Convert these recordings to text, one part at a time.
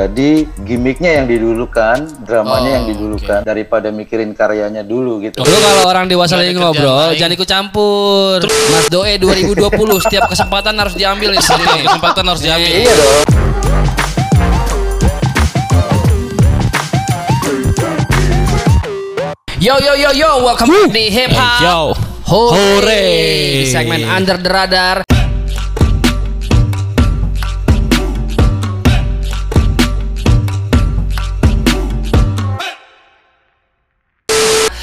Jadi gimmicknya yang didulukan, dramanya Oh, yang didulukan daripada mikirin karyanya dulu gitu. Lu kalau orang dewasa Nggak lagi ngobrol, jangan ikut campur. Mas Doe 2020 setiap kesempatan harus diambil nih. Setiap kesempatan harus diambil. Iya dong. Yo yo yo yo, welcome back di Hip Hop. Yo. Hore. Hore. Di segmen Under the Radar.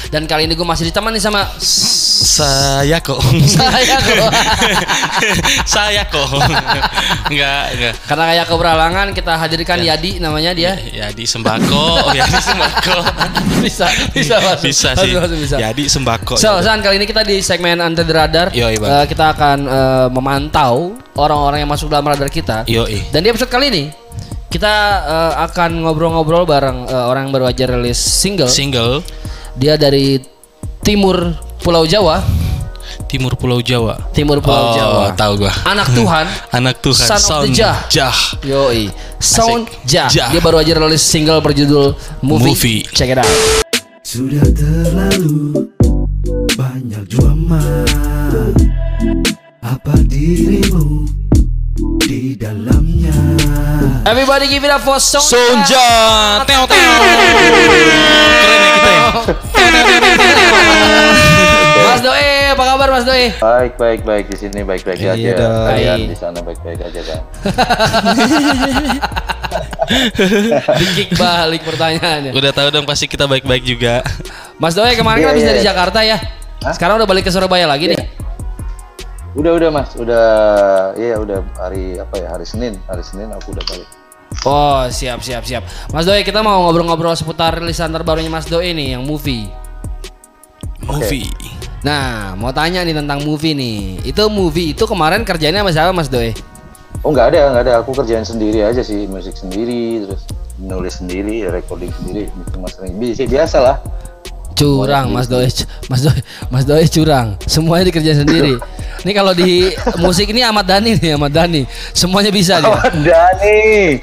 Dan kali ini gue masih ditemani sama Saya kok. saya kok. Saya kok. Enggak, enggak. Karena kayak keberalangan kita hadirkan Yadi namanya dia. Ya di sembako, ya di sembako. bisa, bisa masuk. Bisa Masuk, sih. masuk, bisa. Ya di sembako. So, San, kali ini kita di segmen Under the Radar. Yoi. Eh, kita akan eh, memantau orang-orang yang masuk dalam radar kita. Yoi. Dan di episode kali ini kita eh, akan ngobrol-ngobrol bareng eh, orang yang baru aja rilis single. Single Dia dari timur Pulau Jawa, Timur Pulau Jawa. timur Pulau oh, Jawa. tahu gua. Anak Tuhan. Anak Tuhan. Son of the Sound Jah. Jah. Yoi, Sound Jah. Jah. Dia baru aja rilis single berjudul Movie. Movie. Check it out. Sudah terlalu banyak drama Apa dirimu di dalamnya Everybody give it up for Sound Sonja. Teo teo. Keren ya kita ya. Mas Doe, apa kabar Mas Doe? Baik, baik, baik di sini baik-baik Iya aja. dong. Kalian di sana baik-baik aja kan. Dikik balik pertanyaannya. Udah tahu dong pasti kita baik-baik juga. Mas Doe kemarin Iya, kan habis iya. dari Jakarta ya. Hah? Sekarang udah balik ke Surabaya lagi nih. Udah, udah Mas, udah iya udah hari apa ya? Hari Senin, hari Senin aku udah balik. Oh siap siap siap. Mas Doe kita mau ngobrol-ngobrol seputar rilisan terbarunya Mas Doe nih yang movie. Movie. Nah mau tanya nih tentang movie nih. Itu movie itu kemarin kerjanya sama siapa Mas Doe? Oh nggak ada, nggak ada. Aku kerjain sendiri aja sih, musik sendiri, terus nulis sendiri, recording sendiri, mastering. Bisa biasa lah. Curang Mas Doe, Mas Doe, Mas Doe curang. Semuanya dikerjain sendiri. Ini kalau di musik ini Ahmad Dhani nih, Ahmad Dhani. Semuanya bisa dia. Oh, Dani.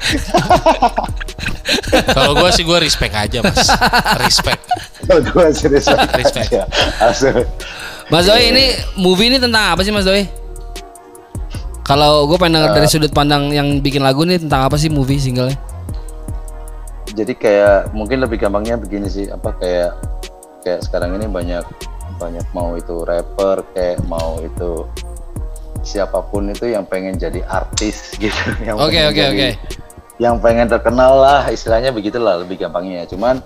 Kalau gua sih gua respect aja, Mas. Respect. Kalau gue serius Respect. ya. Asal. Mas Doi ini movie ini tentang apa sih Mas Doi? Kalau gue pengen denger dari sudut pandang yang bikin lagu nih tentang apa sih movie singlenya? Jadi kayak mungkin lebih gampangnya begini sih, apa kayak kayak sekarang ini banyak banyak mau itu rapper, kayak mau itu siapa pun itu yang pengen jadi artis gitu. Yang Oke pengen oke jadi- oke. Yang pengen terkenal lah, istilahnya begitulah lebih gampangnya. Cuman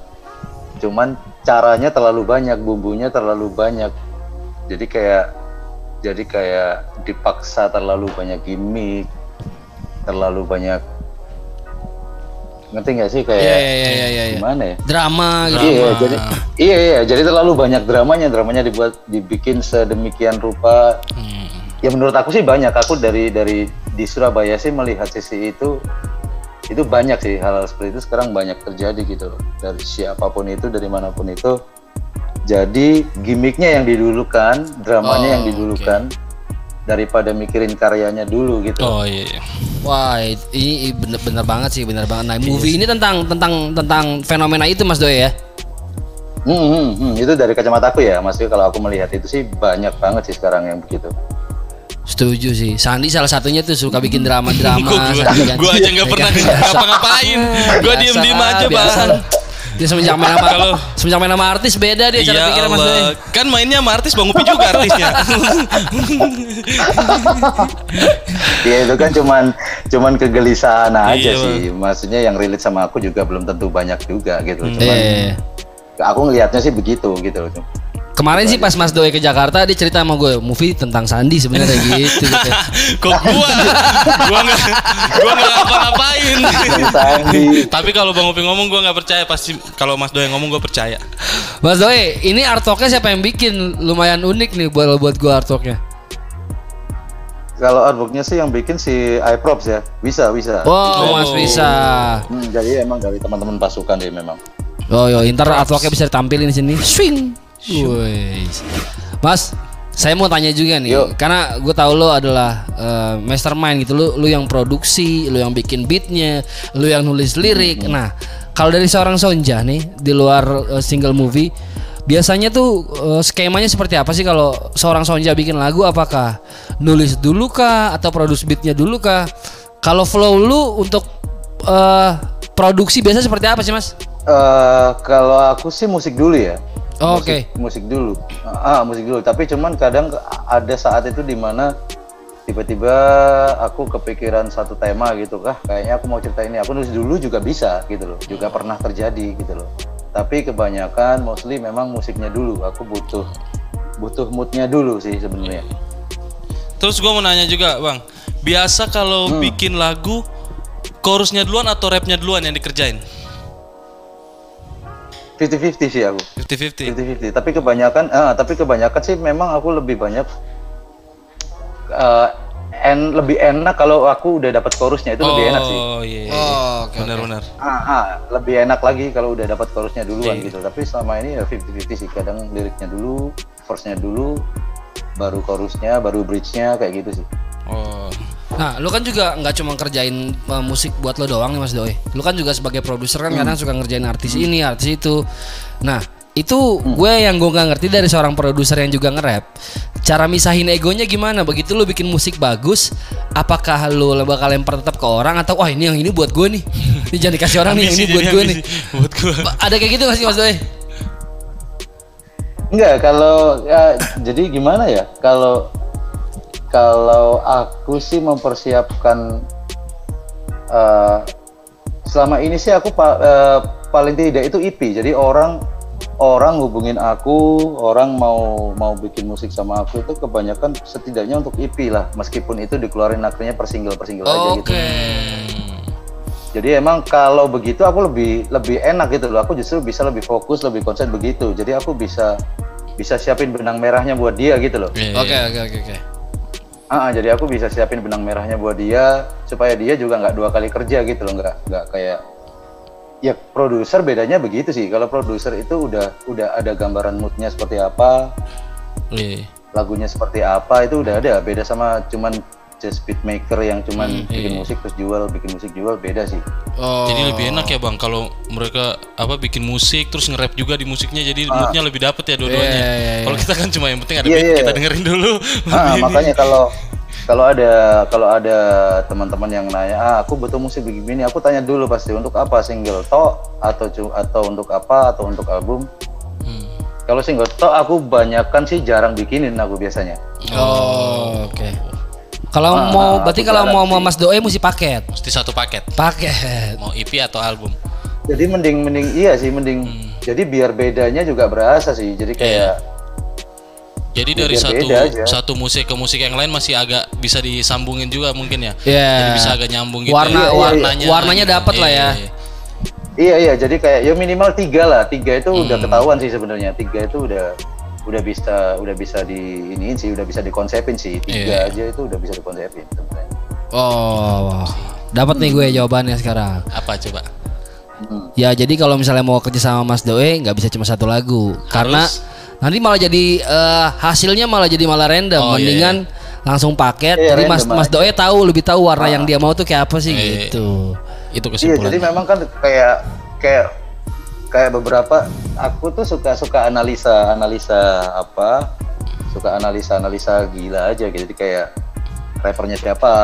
cuman caranya terlalu banyak, bumbunya terlalu banyak. Jadi kayak jadi kayak dipaksa terlalu banyak gimmick, terlalu banyak ngerti nggak sih kayak Iya iya iya iya. iya. gimana ya? Drama gitu. Iya, jadi iya iya, jadi terlalu banyak dramanya, dramanya dibuat dibikin sedemikian rupa. Hmm. Ya menurut aku sih banyak. Aku dari dari di Surabaya sih melihat sisi itu itu banyak sih hal-hal seperti itu sekarang banyak terjadi gitu loh. Dari siapa pun itu, dari mana pun itu. Jadi gimmicknya yang didulukan, dramanya Oh, yang didulukan daripada mikirin karyanya dulu gitu. Oh iya. iya. Wah ini bener, bener banget sih bener banget. Nah movie ini tentang tentang tentang fenomena itu Mas Doi ya. Hmm, hmm, hmm, itu dari kacamata aku ya, maksudnya kalau aku melihat itu sih banyak banget sih sekarang yang begitu. Setuju sih. Sandi salah satunya tuh suka bikin drama-drama. Gua, gua, Sandi kan. aja nggak pernah ngapa-ngapain. Gua Biasa, diem-diem aja, biasa. Bang. Dia semenjak main sama Kalau- semenjak main sama artis beda dia cara Ya pikirnya Mas Doi. Allah, kan mainnya sama artis Bang Upi juga artisnya. Iya itu kan cuman cuman kegelisahan aja Iya, sih. Maksudnya yang relate sama aku juga belum tentu banyak juga gitu. Hmm. Cuman Eh. aku ngelihatnya sih begitu gitu loh. Kemarin sih pas Mas Doi ke Jakarta dia cerita sama gue movie tentang Sandi sebenarnya gitu. gitu. Kok gua? Gua nggak gua ngapa-ngapain. Dari Sandi. Tapi kalau Bang Upi ngomong gua nggak percaya pasti kalau Mas Doi ngomong gua percaya. Mas Doi, ini artworknya siapa yang bikin? Lumayan unik nih buat buat gue artworknya. Kalau artworknya sih yang bikin si iProps ya. Bisa, bisa. Wow, Oh. Mas bisa. Hmm, jadi emang dari teman-teman pasukan deh memang. Oh yo, ntar artworknya bisa ditampilin di sini. Swing. Wih. Mas, Saya mau tanya juga nih, Yuk. karena gue tahu lo adalah eh, mastermind gitu, lu lu yang produksi, lu yang bikin beatnya, lu yang nulis lirik. Nah, kalau dari seorang Sonja nih di luar eh, single movie, biasanya tuh eh, skemanya seperti apa sih kalau seorang Sonja bikin lagu? Apakah nulis dulu kah atau produce beatnya dulu kah? Kalau flow lu untuk eh, produksi biasa seperti apa sih mas? Eh, kalau aku sih musik dulu ya. Oh, Musik- Oke. Musik dulu. Ah, musik dulu. Tapi cuman kadang ada saat itu di mana tiba-tiba aku kepikiran satu tema gitu kah kayaknya aku mau cerita ini aku nulis dulu juga bisa gitu loh juga pernah terjadi gitu loh tapi kebanyakan mostly memang musiknya dulu aku butuh butuh moodnya dulu sih sebenarnya Terus gua mau nanya juga, Bang. Biasa kalau Hmm. bikin lagu chorusnya duluan atau rapnya duluan yang dikerjain? 50-50 sih aku 50-50. 50-50 tapi kebanyakan ah, tapi kebanyakan sih memang aku lebih banyak eh, en, lebih enak kalau aku udah dapat chorusnya itu lebih enak sih Oh iya. iya. Oh, oke, oke. Benar-benar. ah, ah, lebih enak lagi kalau udah dapat chorusnya duluan Iya. gitu tapi selama ini ya 50-50 sih kadang liriknya dulu verse-nya dulu baru chorusnya baru bridge-nya kayak gitu sih Oh. Nah, lu kan juga nggak cuma kerjain uh, musik buat lo doang nih Mas Doi. Lu kan juga sebagai produser kan kadang suka ngerjain artis ini, artis itu. Nah, itu gue yang gue nggak ngerti dari seorang produser yang juga nge-rap. Cara misahin egonya gimana? Begitu lu bikin musik bagus, apakah lu bakal lempar tetap ke orang atau wah ini yang ini buat gue nih. Ini jangan dikasih orang nih, yang ini buat gue nih. Buat. Ba- Ada kayak gitu gak sih Mas Doi? Enggak, kalau ya, jadi gimana ya? Kalau kalau aku sih mempersiapkan eh, selama ini sih aku pa- eh, paling tidak itu EP. Jadi orang orang hubungin aku, orang mau mau bikin musik sama aku itu kebanyakan setidaknya untuk EP lah, meskipun itu dikeluarin akhirnya per single per single aja gitu. Oke. Jadi emang kalau begitu aku lebih lebih enak gitu loh. Aku justru bisa lebih fokus, lebih konsen begitu. Jadi aku bisa bisa siapin benang merahnya buat dia gitu loh. Iya, Oke, iya. oke, oke, Ah, ah, jadi aku bisa siapin benang merahnya buat dia supaya dia juga nggak dua kali kerja gitu loh, nggak nggak kayak ya produser bedanya begitu sih. Kalau produser itu udah udah ada gambaran moodnya seperti apa, Iya. lagunya seperti apa itu udah ada. Beda sama cuman just beat maker yang cuman bikin iya. musik terus jual, bikin musik jual beda sih. Oh. Jadi lebih enak ya bang kalau mereka apa bikin musik terus nge-rap juga di musiknya jadi moodnya lebih dapet ya dua-duanya. Iya, iya, iya. Kalau kita kan cuma yang penting ada Iya, beat iya. kita dengerin dulu. Ah, makanya kalau kalau ada kalau ada teman-teman yang nanya, ah aku butuh musik begini, aku tanya dulu pasti untuk apa single to atau atau untuk apa atau untuk album. Hmm. Kalau single to aku banyakkan sih jarang bikinin aku biasanya. Oh, oke. Kalau Ah, mau ah, berarti aku kalau mau sama Mas Doi mesti paket. Mesti satu paket. Paket. Mau EP atau album. Jadi mending mending iya sih mending. Hmm. Jadi biar bedanya juga berasa sih. Jadi kayak Jadi Ya, dari biar satu satu musik ke musik yang lain masih agak bisa disambungin juga mungkin ya. Iya. Jadi bisa agak nyambung gitu. Warna- ya. iya, iya. warnanya. warnanya dapet lah ya. iya. iya iya jadi kayak ya minimal tiga lah. Tiga itu udah Hmm. ketahuan sih sebenarnya. Tiga itu udah udah bisa udah bisa di iniin sih, udah bisa dikonsepin sih. Tiga Iya. aja itu udah bisa dikonsepin sebenarnya. Oh, dapat nih gue jawabannya sekarang. Apa coba? Ya jadi kalau misalnya mau kerja sama Mas Doi nggak bisa cuma satu lagu karena nanti malah jadi eh, hasilnya malah jadi malah random. Oh, iya, Mendingan langsung paket. Iya, jadi Mas Mas aja. Doi tahu lebih tahu warna yang dia mau tuh kayak apa sih Iya, iya. gitu. Itu Iya, kesimpulannya. jadi memang kan kayak kayak kayak beberapa aku tuh suka suka analisa analisa apa suka analisa analisa gila aja gitu. Jadi kayak rappernya siapa.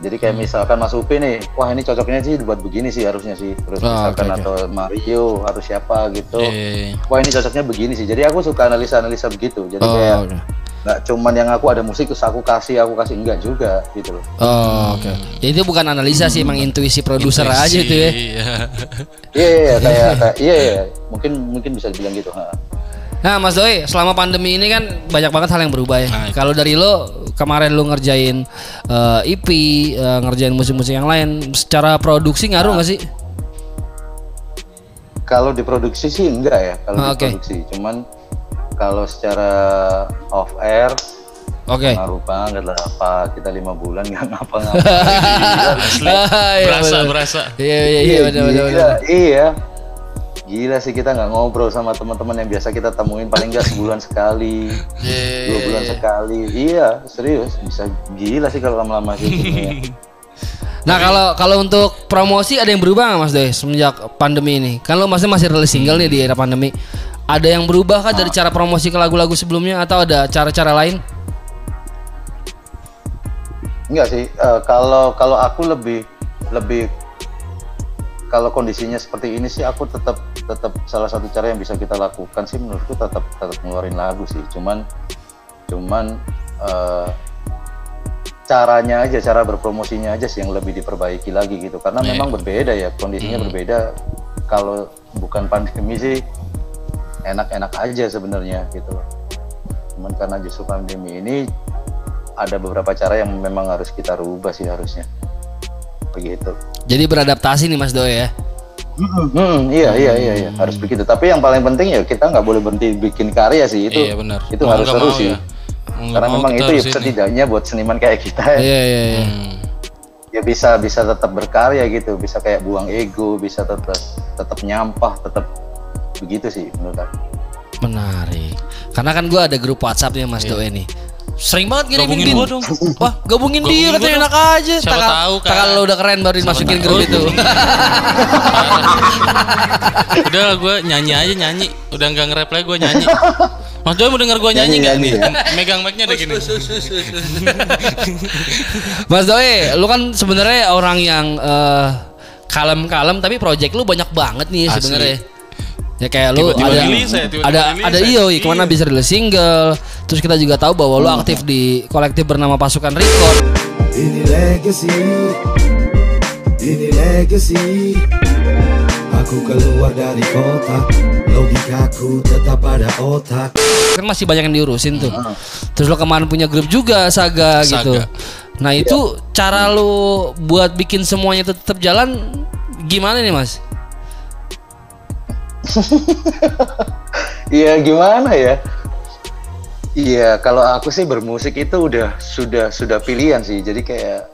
Jadi kayak Hmm. misalkan Mas Upi nih wah ini cocoknya sih buat begini sih harusnya sih. Terus Oh, misalkan oke. atau Mario harus siapa gitu. Eh, wah ini cocoknya begini sih. Jadi aku suka analisa analisa begitu. Jadi Oh, kayak oke. Nggak cuman yang aku ada musik terus aku kasih aku kasih enggak juga gitu loh Oh, oke. Jadi itu bukan analisa sih, emang intuisi produser aja itu ya. Iya. iya iya iya, kayak iya iya mungkin mungkin bisa dibilang gitu ha. Nah, Mas Doi, selama pandemi ini kan banyak banget hal yang berubah ya. Nah, Kalau dari lo kemarin lo ngerjain eh, EP, eh, ngerjain musik-musik yang lain, secara produksi ngaruh nggak sih? Kalau diproduksi sih enggak ya, kalau Ah, diproduksi. Cuman kalau secara off air Oke. ngaruh banget lah. Apa kita lima bulan nggak ngapa-ngapain? Asli. Ah, iya, berasa, bener. berasa. Iya iya iya benar benar gila. benar. Iya. gila sih kita nggak ngobrol sama teman-teman yang biasa kita temuin paling nggak sebulan sekali Iya, dua bulan sekali iya serius bisa gila sih kalau lama-lama gitu ya. Nah kalau kalau untuk promosi ada yang berubah nggak Mas Doy semenjak pandemi ini? Kan lo masih masih rilis single nih di era pandemi. Ada yang berubah kah dari cara promosi ke lagu-lagu sebelumnya atau ada cara-cara lain? Enggak sih, eh, kalau kalau aku lebih lebih kalau kondisinya seperti ini sih aku tetap tetap salah satu cara yang bisa kita lakukan sih menurutku tetap tetap ngeluarin lagu sih. Cuman cuman eh, caranya aja, cara berpromosinya aja sih yang lebih diperbaiki lagi gitu. Karena Iya. memang berbeda ya, kondisinya berbeda. Kalau bukan pandemi sih enak-enak aja sebenarnya gitu loh. Cuman karena justru pandemi ini ada beberapa cara yang memang harus kita rubah sih harusnya. Begitu. Jadi beradaptasi nih Mas Doy ya. Hmm, iya iya iya iya harus begitu. Tapi yang paling penting ya kita nggak boleh berhenti bikin karya sih itu. Iya, benar. Itu Mau harus terus sih. ya. Mau Karena mau memang itu ya setidaknya buat seniman kayak kita ya, Iya iya iya. Hmm. ya bisa bisa tetap berkarya gitu, bisa kayak buang ego, bisa tetap tetap nyampah, tetap begitu sih menurut aku. Menarik. Karena kan gua ada grup WhatsApp nih Mas Doy nih. Sering banget ngirimin Gabungin gua dong. Wah, gabungin dia Gabungin katanya gua enak aja. Siapa Tak- tahu kan. kalau lo udah keren baru dimasukin grup itu. Udah gue nyanyi aja nyanyi. Udah nggak nge-rap lagi gue nyanyi. Mas Joy mau denger gue nyanyi nggak Nyanyi, nih? Megang mic-nya udah gini. Mas Doy, lu kan sebenarnya orang yang eh, kalem-kalem tapi project lu banyak banget nih sebenarnya. Ya kayak lu Tiba-tiba ada rilis ya, tiba-tiba ada rilis ada ya. iyo ke mana bisa rilis single. Terus kita juga tahu bahwa lu aktif di kolektif bernama Pasukan Record. Ini legacy Ini legacy Aku keluar dari kota Logikaku tetap pada otak Kan masih banyak yang diurusin tuh. Terus lu kemarin punya grup juga Saga, Saga. gitu. Nah, itu cara lu buat bikin semuanya tetap jalan gimana nih, Mas? Iya gimana ya? Iya kalau aku sih bermusik itu udah sudah sudah pilihan sih. Jadi kayak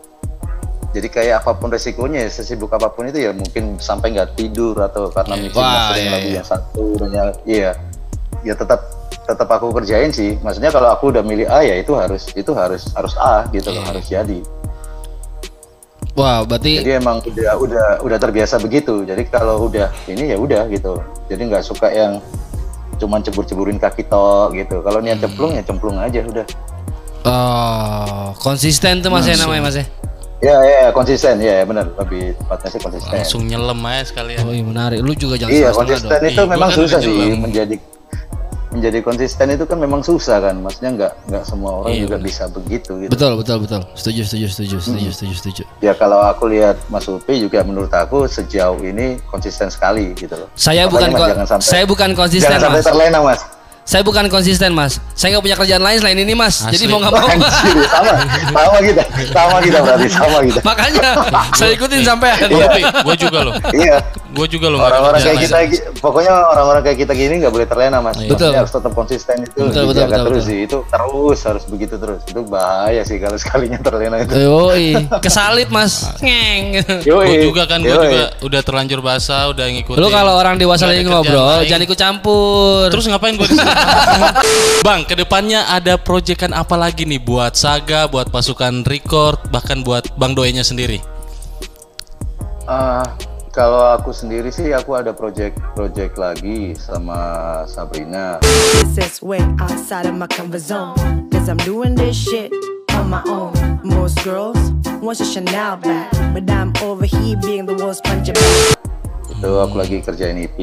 jadi kayak apa pun resikonya ya, sesibuk apa pun itu ya mungkin sampai nggak tidur atau karena mixing Wah, mastering iya, lagu iya. yang satu dan yang iya ya tetap tetap aku kerjain sih. Maksudnya kalau aku udah milih A ya itu harus itu harus harus A gitu loh Iya. harus jadi. Wah, berarti Jadi emang udah udah udah terbiasa begitu. Jadi kalau udah ini ya udah gitu. Jadi nggak suka yang cuman cebur-ceburin kaki tok gitu. Kalau niat Hmm. cemplung ya cemplung aja udah. oh, konsisten tuh Mas ya namanya, Mas ya. Ya ya konsisten ya benar lebih tepatnya sih konsisten. Langsung nyelem aja sekalian. Oh, iya menarik. Lu juga jangan Iya konsisten dong. itu memang kan susah sih menjadi menjadi konsisten itu kan memang susah kan. Maksudnya nggak nggak semua orang Iya, juga benar. bisa begitu gitu. Betul, betul, betul. Setuju, setuju, setuju, setuju, setuju, setuju. Ya kalau aku lihat Mas Upi juga menurut aku sejauh ini konsisten sekali gitu loh. Saya Makanya, bukan Mas, ko- jangan sampai- saya bukan konsisten, Jangan sampai Mas. terlena Mas. Saya bukan konsisten, Mas. Saya nggak punya kerjaan lain selain ini, Mas. Jadi Asli. mau nggak mau. Anjir, sama, sama kita, sama kita berarti, sama kita. Makanya saya ikutin sampai Tapi gue juga loh. Iya, Gue juga loh. orang-orang kayak kita, pokoknya orang-orang kayak kita gini nggak boleh terlena mas. Iya. Betul. Harus tetap konsisten itu, Betul, betul, betul, terus betul. sih. Itu terus harus begitu terus. Itu bahaya sih kalau sekalinya terlena itu. Yoi, kesalip, Mas. Ngeng. Gue juga kan, gue juga udah terlanjur basah, udah ngikutin. Lu kalau orang dewasa lagi ngobrol, jangan ikut campur. Terus ngapain gue? Bang, ke depannya ada proyekan apa lagi nih buat Saga, buat pasukan record, bahkan buat Bang Doenya sendiri? Ah, kalau aku sendiri sih, aku ada project-project lagi sama Sabrina. This is way outside of my comfort zone. Cause I'm doing this shit on my own. Most girls want a Chanel bag. But I'm over here being the world's punching bag. Itu aku lagi kerjain EP.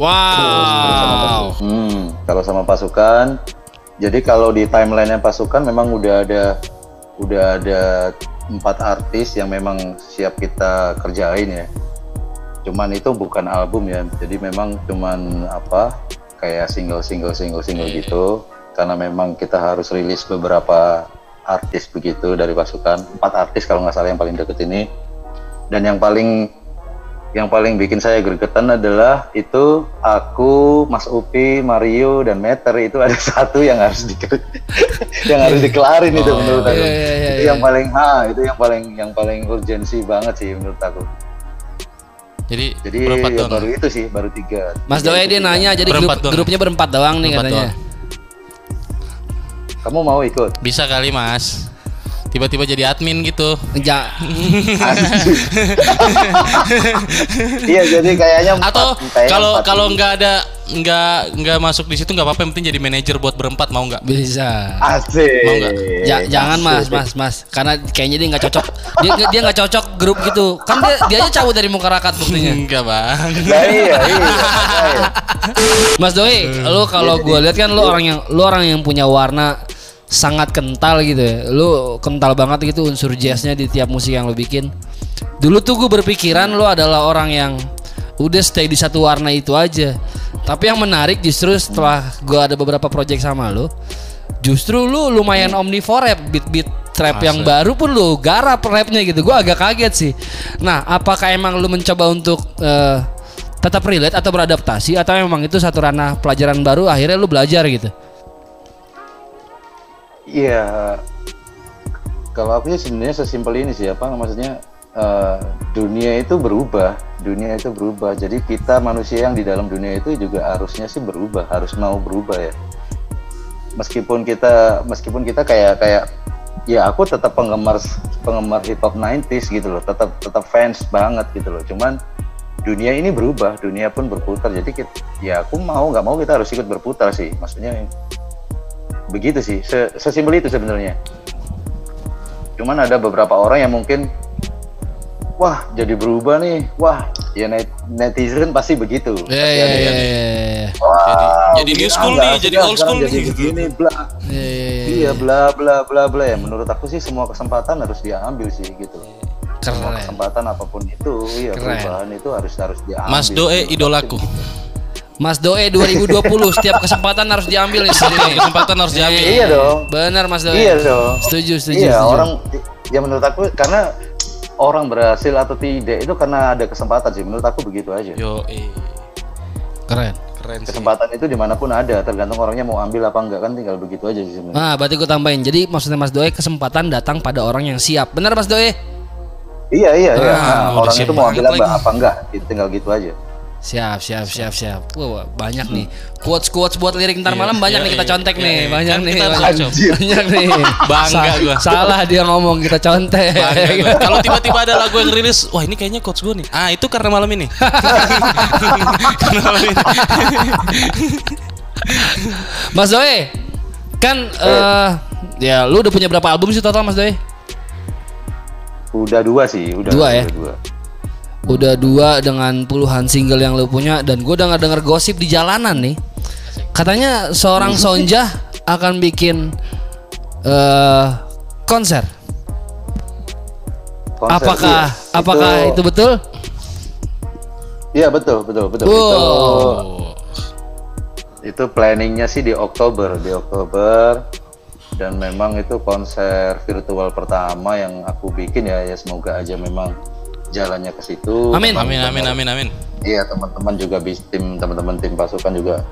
Wow. Hmm, kalau sama pasukan, jadi kalau di timeline pasukan memang udah ada udah ada empat artis yang memang siap kita kerjain ya. Cuman itu bukan album ya, jadi memang cuman apa kayak single single single single gitu. Karena memang kita harus rilis beberapa artis begitu dari pasukan, empat artis kalau nggak salah yang paling deket ini. Dan yang paling yang paling bikin saya gregetan adalah itu aku, Mas Upi, Mario dan Meter itu ada satu yang harus di yang harus dikelarin itu Oh, menurut aku. iya, iya, iya, itu iya. yang paling ha, itu yang paling yang paling urgensi banget sih menurut aku. Jadi, Jadi berempat ya doang. baru itu sih, baru tiga. Mas Tiga Doi itu dia tiga. nanya jadi grup, doang. grupnya berempat doang nih Berempat katanya. Kamu mau ikut? Bisa kali mas. Tiba-tiba jadi admin gitu. Ja- iya, jadi kayaknya Atau kalau kalau nggak ada nggak nggak masuk di situ nggak apa-apa yang penting jadi manajer buat berempat mau nggak? bisa. Asik. Mau nggak? Ja- jangan mas, mas, mas, karena kayaknya dia nggak cocok. Dia dia nggak cocok grup gitu. Kan dia dia aja cabut dari muka rakat buktinya. Enggak bang. Nah, iya, iya. makanya. Mas Doi, lu kalau gue lihat kan lu orang yang lu orang yang punya warna sangat kental gitu ya. Lu kental banget gitu unsur jazznya di tiap musik yang lu bikin. Dulu tuh gue berpikiran lu adalah orang yang udah stay di satu warna itu aja. Tapi yang menarik justru setelah gue ada beberapa project sama lu, justru lu lumayan omnivore beat-beat trap yang Asli. baru pun lu garap rapnya gitu. Gue agak kaget sih. Nah, apakah emang lu mencoba untuk eh, tetap relate atau beradaptasi atau memang itu satu ranah pelajaran baru akhirnya lu belajar gitu? Iya. Kalau aku sih sebenarnya sesimpel ini sih apa maksudnya eh, dunia itu berubah, dunia itu berubah. Jadi kita manusia yang di dalam dunia itu juga harusnya sih berubah, harus mau berubah ya. Meskipun kita meskipun kita kayak kayak ya aku tetap penggemar penggemar hip hop 90s gitu loh, tetap tetap fans banget gitu loh. Cuman dunia ini berubah, dunia pun berputar. Jadi kita, ya aku mau nggak mau kita harus ikut berputar sih. Maksudnya begitu sih Se- sesimpel itu sebenarnya cuman ada beberapa orang yang mungkin wah jadi berubah nih wah ya net- netizen pasti begitu Ya Pasti ya ada ya yang, ya. "Wah, jadi new begini school nih, jadi old school jadi nih." begini bla Ya, iya bla bla bla bla ya menurut aku sih semua kesempatan harus diambil sih gitu semua Keren. kesempatan apa pun itu iya Keren. perubahan itu harus harus diambil Mas Doe idolaku. Mas Doe 2020 setiap kesempatan harus diambil nih Setiap kesempatan harus diambil. iya dong Benar Mas Doe. Iya dong. Setuju, setuju, Iya setuju. orang ya menurut aku karena orang berhasil atau tidak itu karena ada kesempatan sih menurut aku begitu aja. Yo, eh, Keren. keren sih. Kesempatan itu di mana pun ada tergantung orangnya mau ambil apa enggak kan tinggal begitu aja sih sebenarnya. Nah, berarti gue tambahin. Jadi maksudnya Mas Doe kesempatan datang pada orang yang siap. Benar Mas Doe? Iya iya iya. Ah, Nah, udah orang itu mau ambil apa, apa enggak tinggal gitu aja. Siap, siap, siap, siap. Wah, banyak nih. Quotes quotes buat lirik ntar malam banyak nih kita contek nih. Banyak nih. banyak, nih. Bangga gua. Salah dia ngomong kita contek. Gua. Kalau tiba-tiba ada lagu yang rilis, wah ini kayaknya coach gue nih. Ah itu karena malam ini. karena malam ini. Mas Doe, kan eh ya lu udah punya berapa album sih total Mas Doe? Udah dua sih, udah Dua ya? udah dua. Udah dua dengan puluhan single yang lu punya dan gue udah denger gosip di jalanan nih. Katanya seorang Sonja akan bikin eh konser. Konser, apakah iya. apakah itu, betul? Iya betul betul betul. Wow. Itu itu planningnya sih di Oktober di Oktober dan memang itu konser virtual pertama yang aku bikin ya ya semoga aja memang jalannya ke situ Amin. Amin amin amin amin. iya teman-teman juga bis tim teman-teman tim pasukan juga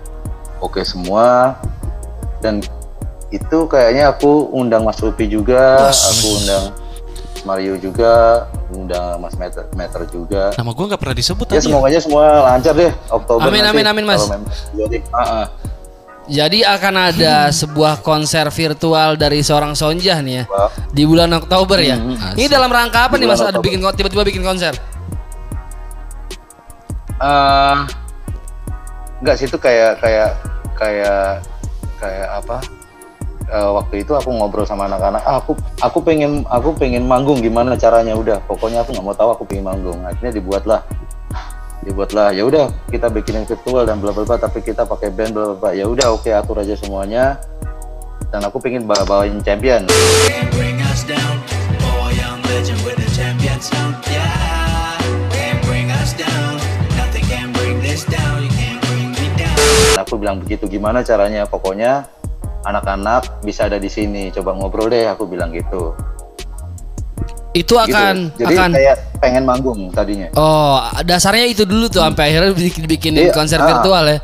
oke semua dan itu kayaknya aku undang Mas Upi juga aku undang Mario juga undang Mas Meter, Meter juga Nama gue nggak pernah disebut ya semoga aja semua lancar deh Oktober Amin, nanti. amin, amin, Mas. Kalau memang jadi ah, ah. Jadi akan ada sebuah konser virtual dari seorang Sonjah nih ya Wah. di bulan Oktober ya. Hmm, Ini dalam rangka apa Di nih Mas? Ada bikin tiba-tiba bikin konser? Eh, enggak sih itu kayak kayak kayak kayak apa Eh, waktu itu aku ngobrol sama anak-anak ah, aku aku pengen aku pengen manggung gimana caranya udah pokoknya aku nggak mau tahu aku pengen manggung akhirnya dibuatlah dibuatlah. Ya udah kita bikin yang virtual dan bla bla bla tapi kita pakai band bla bla ya udah oke atur aja semuanya. Dan aku pengen bawa bawain champion. Aku bilang begitu gimana caranya? Pokoknya anak-anak bisa ada di sini. Coba ngobrol deh aku bilang gitu Itu Gitu. akan Jadi akan kayak pengen manggung tadinya. Oh, dasarnya itu dulu tuh sampai akhirnya bikin bikinin Iya, konser ah. virtual ya.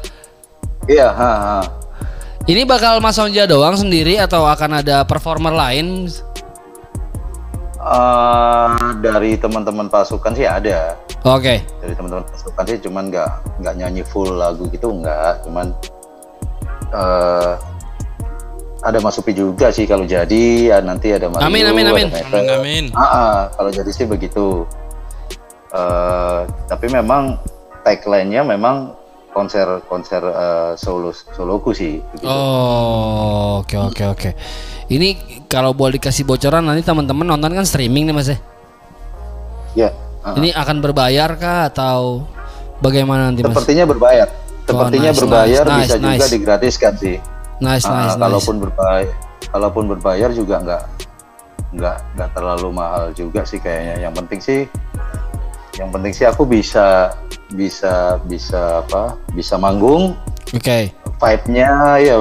Iya, ha, ha. Ini bakal Mas Sonja doang sendiri atau akan ada performer lain? Eh, dari teman-teman pasukan sih ada. Oke. Dari teman-teman pasukan sih cuman nggak nggak nyanyi full lagu gitu nggak. Cuman eh ada Mas Upi juga sih kalau jadi ya nanti ada Mario, Amin, amin, amin. Amin amin. Ah, ah, kalau jadi sih begitu. Eh, tapi memang tagline-nya memang konser konser eh, solo soloku sih. begitu. Oh, oke oke oke. Ini kalau boleh dikasih bocoran nanti teman-teman nonton kan streaming nih Mas ya. Ya. ah. Ini akan berbayar kah atau bagaimana nanti Mas? Sepertinya berbayar. Sepertinya nice, berbayar nice, bisa nice, juga nice. digratiskan sih. Nice Ah, nice nice. kalaupun berbayar, kalaupun berbayar juga nggak nggak nggak terlalu mahal juga sih kayaknya. Yang penting sih, yang penting sih aku bisa bisa bisa apa? Bisa manggung, Oke. vibe-nya ya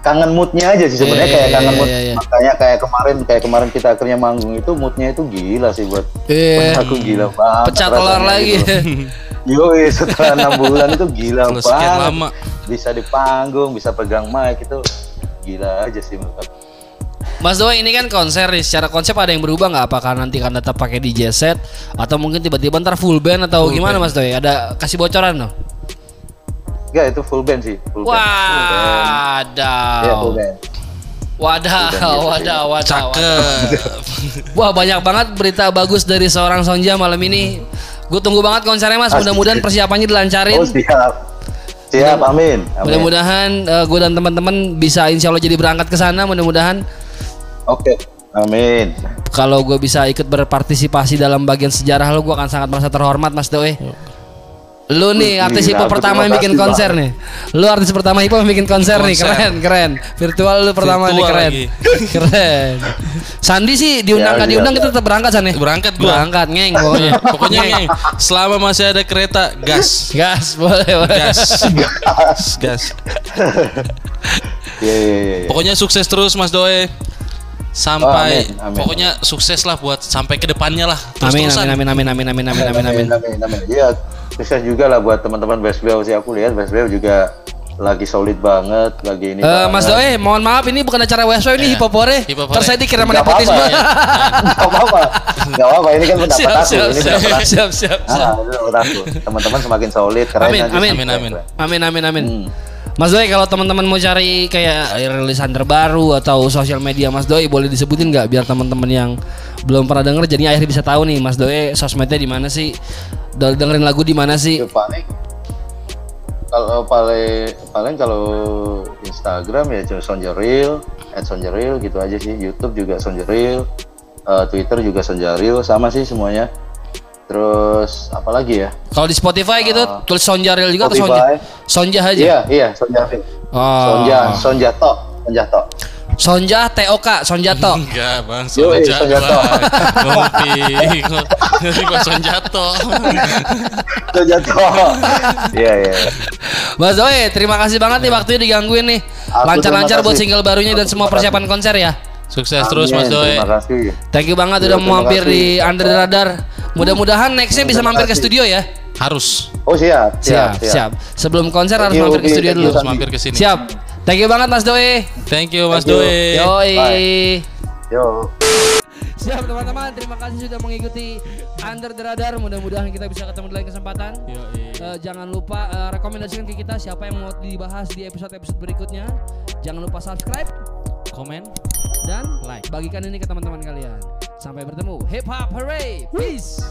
kangen moodnya aja sih sebenarnya Iya, kayak iya, kangen iya, mood. iya, iya. Makanya kayak kemarin kayak kemarin kita akhirnya manggung itu moodnya itu gila sih buat, buat aku gila banget. Pecah telur rasanya lagi. gitu. Yoi, setelah enam bulan itu gila banget. lama. Bisa di panggung, bisa pegang mic itu gila aja sih menurut aku. Mas Doi ini kan konser nih, secara konsep ada yang berubah nggak? Apakah nanti akan tetap pakai DJ set atau mungkin tiba-tiba ntar full band atau Full gimana band. Mas Doi? Ada kasih bocoran dong? Enggak, itu full band sih. Full band. Full band. Iya, full Wadaw. band. Wadaw, wadaw, wadaw. Cakep. Wah banyak banget berita bagus dari seorang Sonja malam ini. Gue tunggu banget konsernya Mas. Mudah-mudahan persiapannya dilancarin. Oh, siap. Siap, amin. amin. Mudah-mudahan gue dan teman-teman bisa insya Allah jadi berangkat ke sana. Mudah-mudahan Oke. Amin. kalau gue bisa ikut berpartisipasi dalam bagian sejarah lo, gue akan sangat merasa terhormat Mas Doi. Lu nih artis hip hop pertama yang bikin konser nih. Lu artis pertama hip hop yang bikin konser, nih, Konser. keren, keren. Virtual lu pertama nih, Virtual keren. lagi. keren. Sandi sih diundang Ya, iya, diundang kita tetap berangkat sana. Berangkat gua. Berangkat ngeng pokoknya. Pokoknya Ngeng, selama masih ada kereta gas. Gas boleh, boleh. Gas. gas. Iya, iya, iya. iya. Pokoknya sukses terus Mas Doe. Sampai Oh, amin, amin. pokoknya sukses lah buat sampai ke depannya lah. Amin, Terus-terusan. amin, amin, amin, amin, amin, amin, amin, amin. amin, amin. Iya, sukses juga lah buat teman-teman Best Bell sih aku lihat Best Bell juga lagi solid banget, lagi ini. Eh, banget. Mas Doe, mohon maaf ini bukan acara WSW ini Iya. hipopore. Hipopore. Terus saya dikira Nggak nepotisme. apa-apa, Nggak apa-apa, nggak apa-apa. Ini kan pendapat Siap, aku, siap, ini siap, pendapat siap, siap, siap. Ah, ini pendapat aku. Teman-teman semakin solid, keren Amin, aja. amin. Amin, amin. Amin amin amin. Hmm. Mas Doi kalau teman-teman mau cari kayak rilisan terbaru atau sosial media Mas Doi boleh disebutin nggak biar teman-teman yang belum pernah denger jadi akhirnya bisa tahu nih Mas Doi sosmednya di mana sih? De- Dengerin lagu di mana sih? Ya, kalau paling paling kalau Instagram ya cuma Sonjeril, at Sonjeril gitu aja sih. YouTube juga Sonjeril, eh, Twitter juga Sonjeril, sama sih semuanya. Terus apa lagi ya? Kalau di Spotify gitu tulis Sonjaril juga atau Spotify. Sonja? Sonja aja. Iya iya Sonjeril. Oh. Sonja Sonjato Sonjato. Sonja TOK, Sonjato. Enggak bang, Yoi, Sonjato. Ngopi, ngopi kok Sonjato. Sonjato. Iya iya. Mas Doi, terima kasih banget nih waktunya digangguin nih. Lancar-lancar buat single barunya dan semua persiapan konser ya. Sukses terus Mas Amin, Doe. Terima kasih. Thank you banget udah terima mampir kasih. di Under the Radar. Mudah-mudahan nextnya bisa mampir ke studio ya. Harus Oh siap Siap, siap. Sebelum konser harus you, mampir ke studio dulu. harus mampir ke sini. Siap. Thank you banget Mas Doi. Thank you Mas. Doe. Yoi. Yo. Siap teman-teman, terima kasih sudah mengikuti Under the Radar. Mudah-mudahan kita bisa ketemu di lain kesempatan. Yoi. Eh, jangan lupa eh, rekomendasikan ke kita siapa yang mau dibahas di episode-episode berikutnya. Jangan lupa subscribe Komen. dan like. Bagikan ini ke teman-teman kalian. Sampai bertemu. Hip hop hooray. Peace.